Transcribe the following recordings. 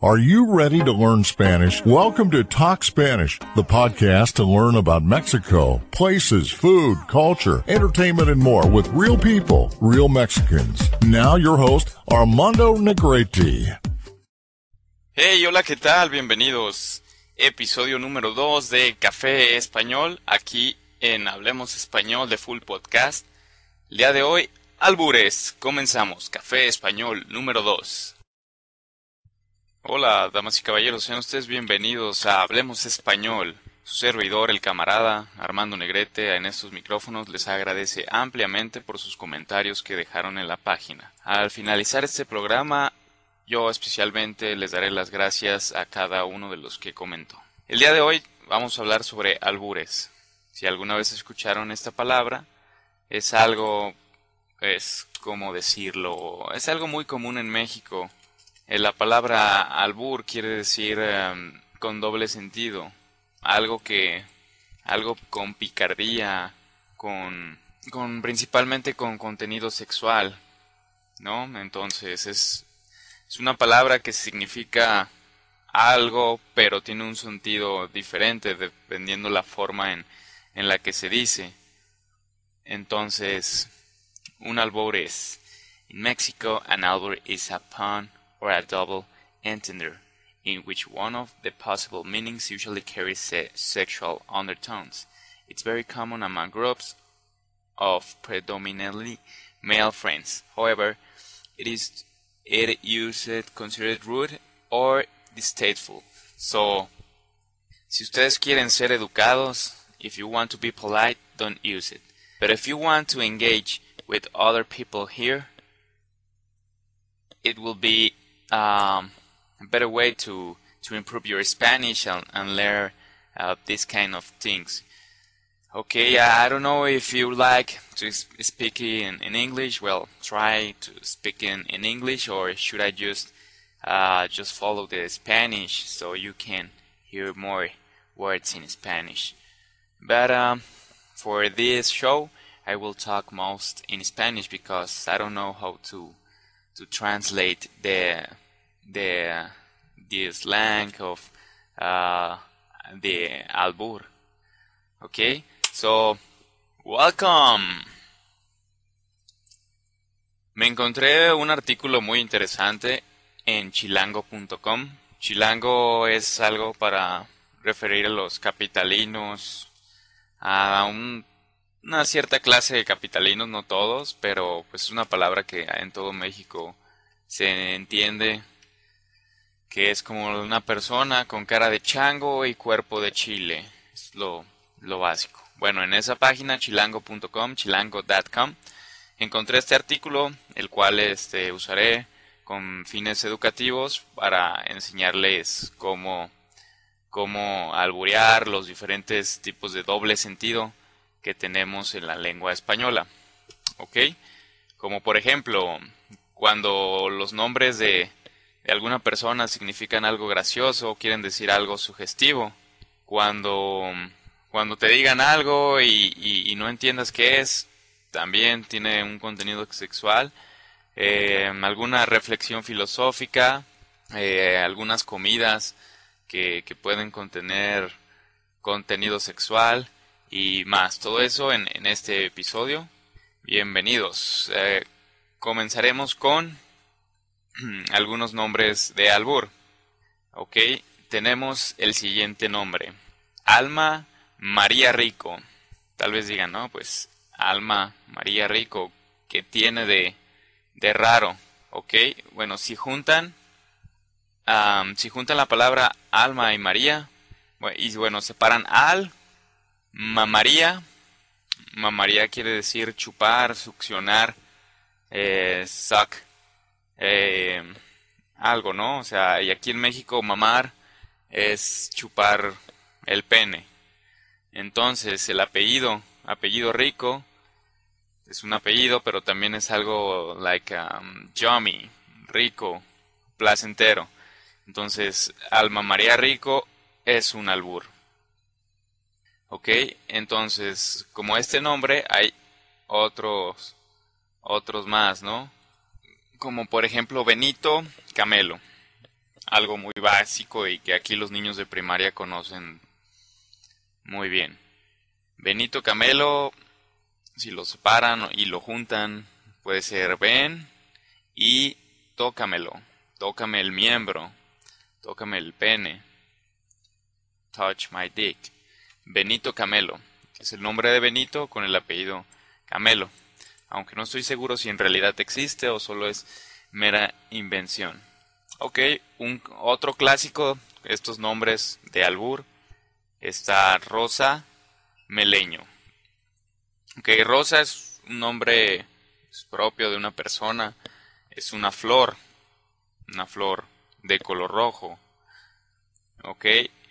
Are you ready to learn Spanish? Welcome to Talk Spanish, the podcast to learn about Mexico, places, food, culture, entertainment, and more with real people, real Mexicans. Now your host, Armando Negrete. Hey, hola, ¿qué tal? Bienvenidos. Episodio número 2 de Café Español, aquí en Hablemos Español de Full Podcast. El día de hoy, albures. Comenzamos. Café Español número 2. Hola, damas y caballeros, sean ustedes bienvenidos a Hablemos Español. Su servidor, el camarada Armando Negrete, en estos micrófonos les agradece ampliamente por sus comentarios que dejaron en la página. Al finalizar este programa, yo especialmente les daré las gracias a cada uno de los que comentó. El día de hoy vamos a hablar sobre albures. Si alguna vez escucharon esta palabra, es algo, es como decirlo, es algo muy común en México eh, la palabra albur quiere decir em, con doble sentido, algo que, algo con picardía, con, con principalmente con contenido sexual, ¿no? Entonces es, es una palabra que significa algo, pero tiene un sentido diferente dependiendo la forma en, en la que se dice. Entonces, un albur es, en México, an albur is a pun or a double entendre, in which one of the possible meanings usually carries se sexual undertones. It's very common among groups of predominantly male friends. However, it is it used considered rude or distasteful. So, si ustedes quieren ser educados, if you want to be polite, don't use it. But if you want to engage with other people here, it will be um, a better way to to improve your Spanish and, and learn uh, these kind of things. Okay, I don't know if you like to speak in, in English. Well, try to speak in, in English, or should I just uh, just follow the Spanish so you can hear more words in Spanish? But um, for this show, I will talk most in Spanish because I don't know how to to translate the the slang of uh, the albur. Okay, so welcome. Me encontré un artículo muy interesante en chilango.com. Chilango es algo para referir a los capitalinos, a un una cierta clase de capitalinos, no todos, pero pues es una palabra que en todo México se entiende que es como una persona con cara de chango y cuerpo de chile. Es lo, lo básico. Bueno, en esa página chilango.com, chilango.com, encontré este artículo, el cual este, usaré con fines educativos para enseñarles cómo, cómo alburear los diferentes tipos de doble sentido que tenemos en la lengua española. ¿Ok? Como por ejemplo, cuando los nombres de, de alguna persona significan algo gracioso o quieren decir algo sugestivo. Cuando, cuando te digan algo y, y, no entiendas qué es, también tiene un contenido sexual. Eh, alguna reflexión filosófica, eh, algunas comidas que, que pueden contener contenido sexual y más. Todo eso en, en este episodio. Bienvenidos. Eh, comenzaremos con algunos nombres de albur. Ok, tenemos el siguiente nombre. Alma María Rico. Tal vez digan, no, pues Alma María Rico, ¿qué tiene de, de raro? Ok, bueno, si juntan, si juntan la palabra alma y María, y bueno, separan al Mamaría. Mamaría quiere decir chupar, succionar, eh, suck, eh, algo, ¿no? O sea, y aquí en México mamar es chupar el pene. Entonces, el apellido, apellido rico, es un apellido, pero también es algo like um, yummy, rico, placentero. Entonces, Alma María Rico es un albur. ¿Ok? Entonces, como este nombre, hay otros, otros más, ¿no? Como por ejemplo Benito Camelo. algo muy básico y que aquí los niños de primaria conocen muy bien. Benito Camelo, si lo separan y lo juntan, puede ser ven y tócamelo, tócame el miembro, tócame el pene, touch my dick. Benito Camelo, es el nombre de Benito con el apellido Camelo, aunque no estoy seguro si en realidad existe o solo es mera invención. Ok, un, otro clásico, estos nombres de albur, está Rosa Meleño. Ok, Rosa es un nombre propio de una persona, es una flor, una flor de color rojo. Ok,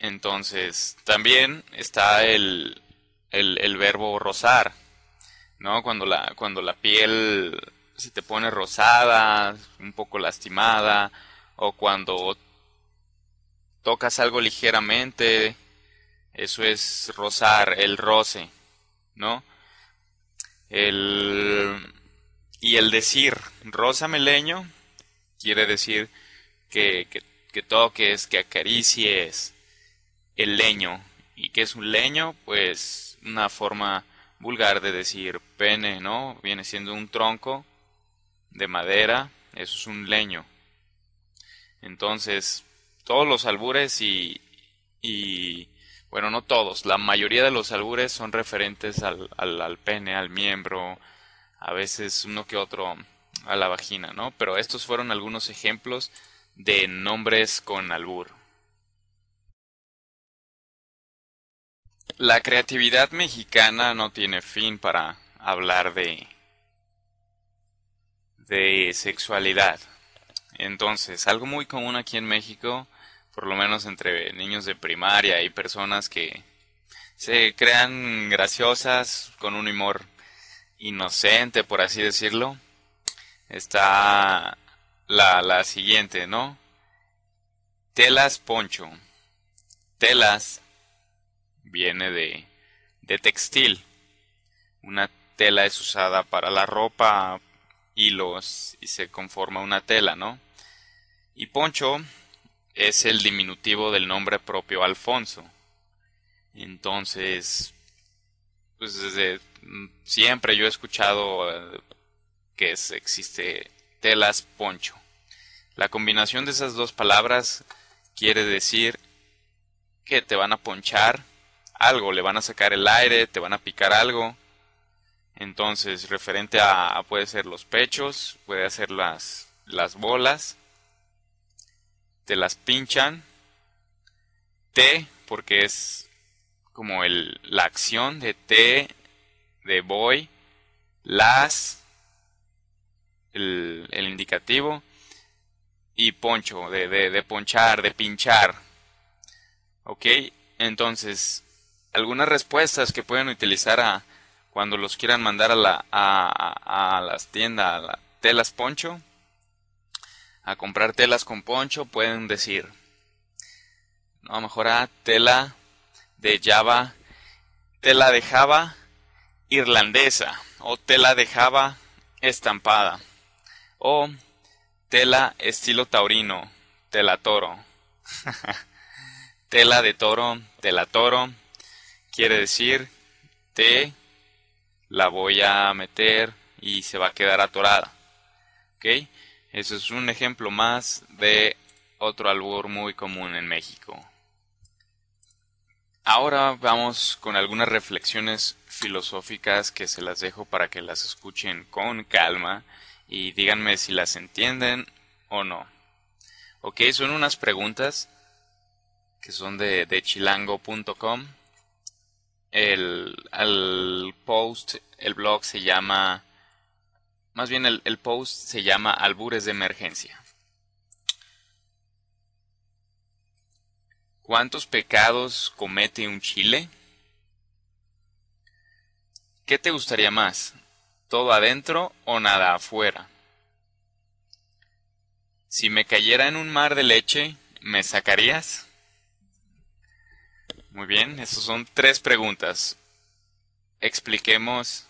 entonces también está el, el, verbo rosar, ¿no? Cuando la, cuando la piel se te pone rosada, un poco lastimada, o cuando tocas algo ligeramente, eso es rozar, el roce, ¿no? El, y el decir rosa meleño quiere decir que, que toques, que acaricies el leño. ¿Y qué es un leño? Pues una forma vulgar de decir pene, ¿no? Viene siendo un tronco de madera, eso es un leño. Entonces, todos los albures y, y bueno, no todos, la mayoría de los albures son referentes al, al, al, pene, al miembro, a veces uno que otro a la vagina, ¿no? Pero estos fueron algunos ejemplos de nombres con albur. La creatividad mexicana no tiene fin para hablar de de sexualidad. Entonces, algo muy común aquí en México, por lo menos entre niños de primaria y personas que se crean graciosas con un humor inocente, por así decirlo, está la, la siguiente, ¿no? Telas poncho. Telas viene de, de textil. Una tela es usada para la ropa, hilos y se conforma una tela, ¿no? Y Poncho es el diminutivo del nombre propio Alfonso. Entonces, pues desde siempre yo he escuchado eh, que es, existe telas poncho. La combinación de esas dos palabras quiere decir que te van a ponchar algo, le van a sacar el aire, te van a picar algo entonces, referente a, puede ser los pechos, puede ser las, las bolas, te las pinchan, T, porque es como el, la acción de T, de voy, las, el, indicativo, y poncho, de, de, de ponchar, de pinchar. ¿Ok? Entonces, algunas respuestas que pueden utilizar a, cuando los quieran mandar a, la, a, a, las tiendas, a la telas poncho, a comprar telas con poncho, pueden decir, no, mejor a tela de Java, tela de Java irlandesa, o tela de Java estampada, o tela estilo taurino, tela toro. tela de toro, tela toro, quiere decir te la voy a meter y se va a quedar atorada. ¿Ok? Eso es un ejemplo más de otro albur muy común en México. Ahora vamos con algunas reflexiones filosóficas que se las dejo para que las escuchen con calma y díganme si las entienden o no. Ok, son unas preguntas que son de, de chilango.com el, el post, el blog se llama, más bien el, el post se llama Albures de Emergencia. ¿Cuántos pecados comete un chile? ¿Qué te gustaría más? ¿Todo adentro o nada afuera? Si me cayera en un mar de leche, ¿me sacarías? Muy bien, esas son tres preguntas. Expliquemos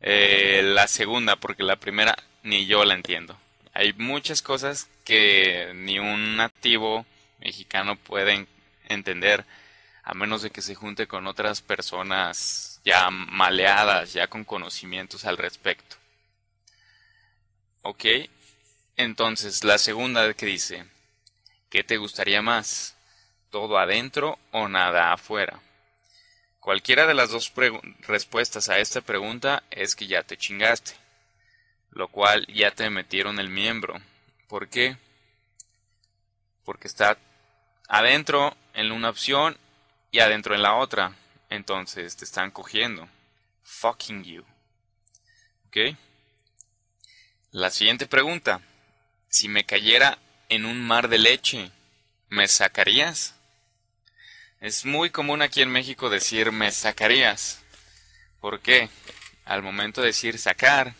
eh, la segunda, porque la primera ni yo la entiendo. Hay muchas cosas que ni un nativo mexicano puede entender a menos de que se junte con otras personas ya maleadas, ya con conocimientos al respecto. ¿Ok? Entonces, la segunda que dice, ¿qué te gustaría más? ¿Todo adentro o nada afuera? Cualquiera de las dos respuestas a esta pregunta es que ya te chingaste, lo cual ya te metieron el miembro. ¿Por qué? Porque está adentro en una opción y adentro en la otra. Entonces te están cogiendo. Fucking you. ¿Ok? La siguiente pregunta. Si me cayera en un mar de leche, ¿me sacarías? Es muy común aquí en México decir me sacarías. ¿Por qué? Al momento de decir sacar,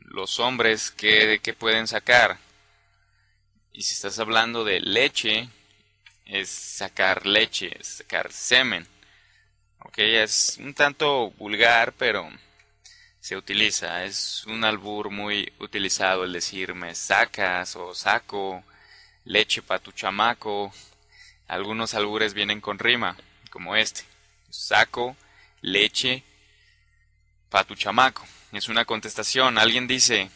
los hombres, ¿qué, qué pueden sacar? Y si estás hablando de leche, es sacar leche, es sacar semen. Ok, es un tanto vulgar, pero se utiliza. Es un albur muy utilizado el decir me sacas o saco leche para tu chamaco algunos albures vienen con rima, como este. Saco leche pa' tu chamaco. Es una contestación. Alguien dice,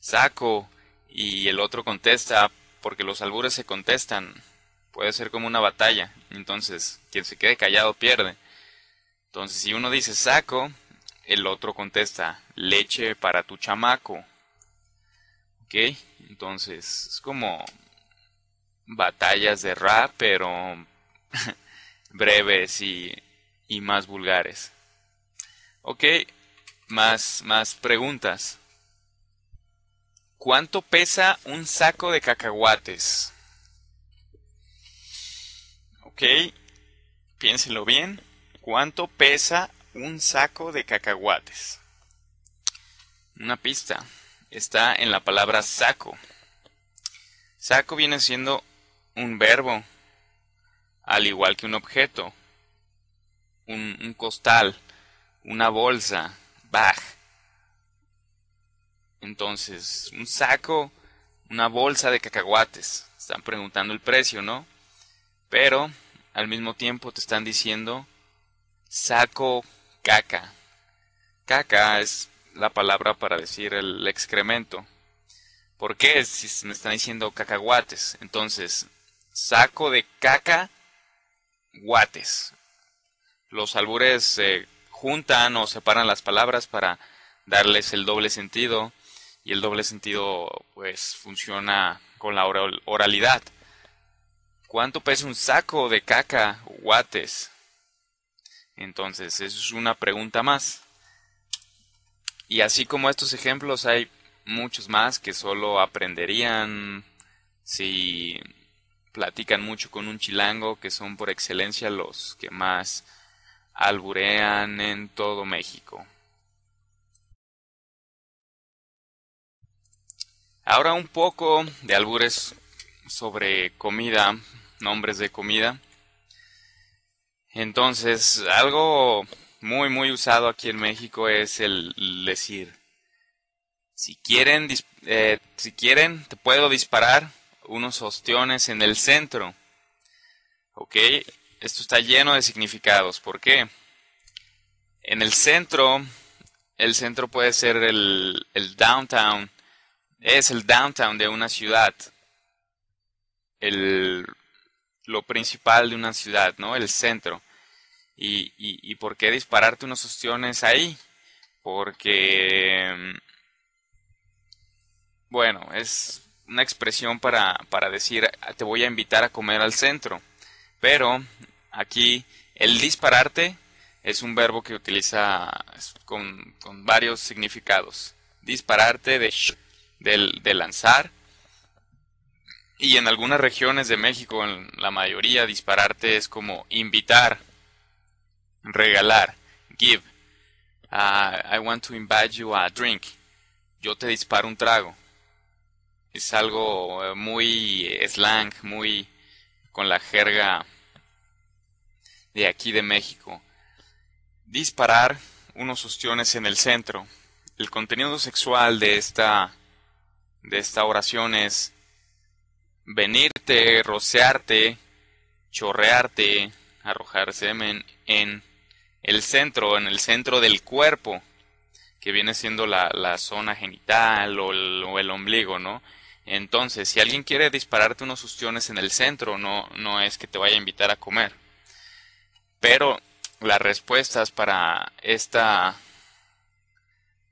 saco, y el otro contesta, porque los albures se contestan. Puede ser como una batalla. Entonces, quien se quede callado pierde. Entonces, si uno dice saco, el otro contesta, leche para tu chamaco. ¿Ok? Entonces, es como batallas de rap, pero breves y, y más vulgares. Ok, más, más preguntas. ¿Cuánto pesa un saco de cacahuates? Ok, piénsenlo bien. ¿Cuánto pesa un saco de cacahuates? Una pista. Está en la palabra saco. Saco viene siendo un verbo, al igual que un objeto, un, costal, una bolsa, bag. Entonces, un saco, una bolsa de cacahuates. Están preguntando el precio, ¿no? Pero al mismo tiempo te están diciendo saco caca. Caca es la palabra para decir el excremento. ¿Por qué? Si me están diciendo cacahuates. Entonces, saco de caca guates. Los albures se juntan o separan las palabras para darles el doble sentido y el doble sentido pues funciona con la oralidad. ¿Cuánto pesa un saco de caca guates? Entonces, eso es una pregunta más. Y así como estos ejemplos hay muchos más que solo aprenderían si platican mucho con un chilango, que son por excelencia los que más alburean en todo México. Ahora un poco de albures sobre comida, nombres de comida. Entonces, algo muy muy usado aquí en México es el decir, si quieren, eh, si quieren, te puedo disparar unos ostiones en el centro. ¿Ok? Esto está lleno de significados. ¿Por qué? En el centro, el centro puede ser el, downtown. Es el downtown de una ciudad. El, lo principal de una ciudad, ¿no? El centro. ¿Y, y por qué dispararte unos ostiones ahí? Porque, bueno, es una expresión para, para decir te voy a invitar a comer al centro. Pero aquí el dispararte es un verbo que utiliza con, varios significados. Dispararte de, de, lanzar. Y en algunas regiones de México, en la mayoría, dispararte es como invitar, regalar, give. Uh, I want to invite you a drink. Yo te disparo un trago es algo eh, muy slang, muy con la jerga de aquí de México. Disparar unos ostiones en el centro. El contenido sexual de esta de esta oración es venirte, rociarte, chorrearte, arrojar semen en el centro, en el centro del cuerpo, que viene siendo la, zona genital o el, ombligo, ¿no? Entonces, si alguien quiere dispararte unos ostiones en el centro, no, no es que te vaya a invitar a comer. Pero las respuestas para esta,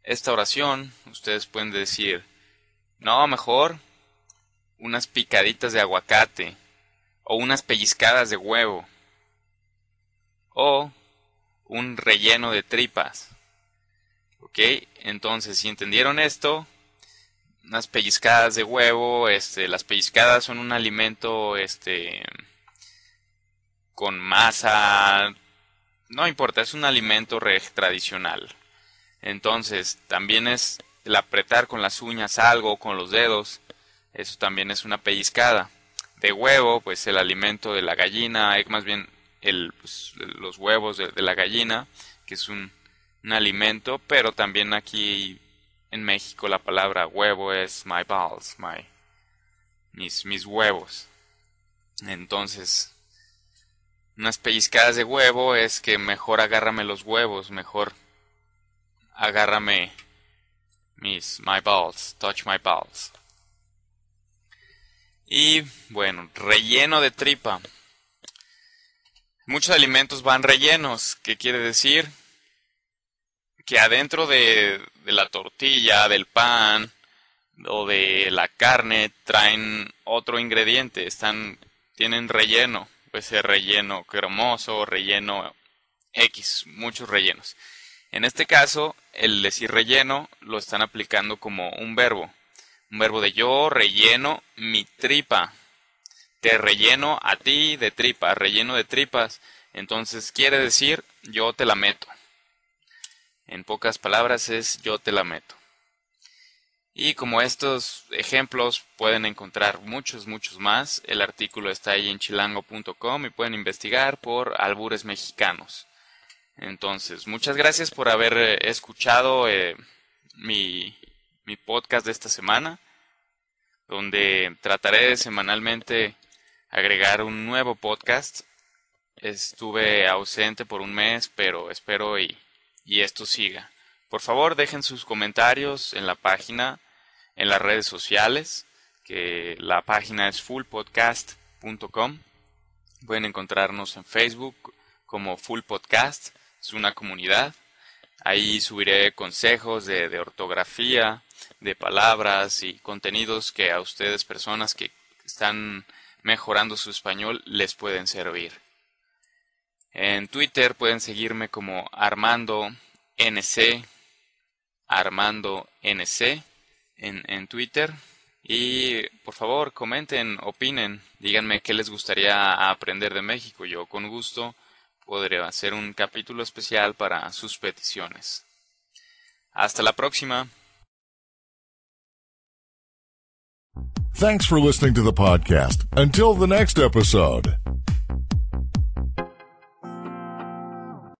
esta oración, ustedes pueden decir, no, mejor unas picaditas de aguacate o unas pellizcadas de huevo o un relleno de tripas. ¿Ok? Entonces, si entendieron esto, unas pellizcadas de huevo, este, las pellizcadas son un alimento, este, con masa, no importa, es un alimento tradicional. Entonces, también es el apretar con las uñas algo, con los dedos, eso también es una pellizcada. De huevo, pues el alimento de la gallina, más bien el, pues, los huevos de, la gallina, que es un, alimento, pero también aquí en México la palabra huevo es my balls, my, mis, mis huevos. Entonces, unas pellizcadas de huevo es que mejor agárrame los huevos, mejor agárrame mis my balls, touch my balls. Y bueno, relleno de tripa. Muchos alimentos van rellenos, ¿qué quiere decir? Que adentro de, la tortilla, del pan o de la carne traen otro ingrediente, están, tienen relleno, puede ser relleno cremoso, relleno X, muchos rellenos. En este caso, el decir relleno lo están aplicando como un verbo. Un verbo de yo relleno mi tripa. Te relleno a ti de tripa, relleno de tripas. Entonces quiere decir yo te la meto. En pocas palabras es yo te la meto. Y como estos ejemplos pueden encontrar muchos, muchos más, el artículo está ahí en chilango.com y pueden investigar por albures mexicanos. Entonces, muchas gracias por haber eh, escuchado eh, mi, mi podcast de esta semana, donde trataré semanalmente agregar un nuevo podcast. Estuve ausente por un mes, pero espero y, y esto siga. Por favor, dejen sus comentarios en la página, en las redes sociales, que la página es fullpodcast.com. Pueden encontrarnos en Facebook como Full Podcast es una comunidad. Ahí subiré consejos de, ortografía, de palabras y contenidos que a ustedes, personas que están mejorando su español, les pueden servir. En Twitter pueden seguirme como Armando NC, Armando NC en, en Twitter. Y por favor, comenten, opinen, díganme qué les gustaría aprender de México. Yo con gusto podría hacer un capítulo especial para sus peticiones. Hasta la próxima. Thanks for listening to the podcast. Until the next episode.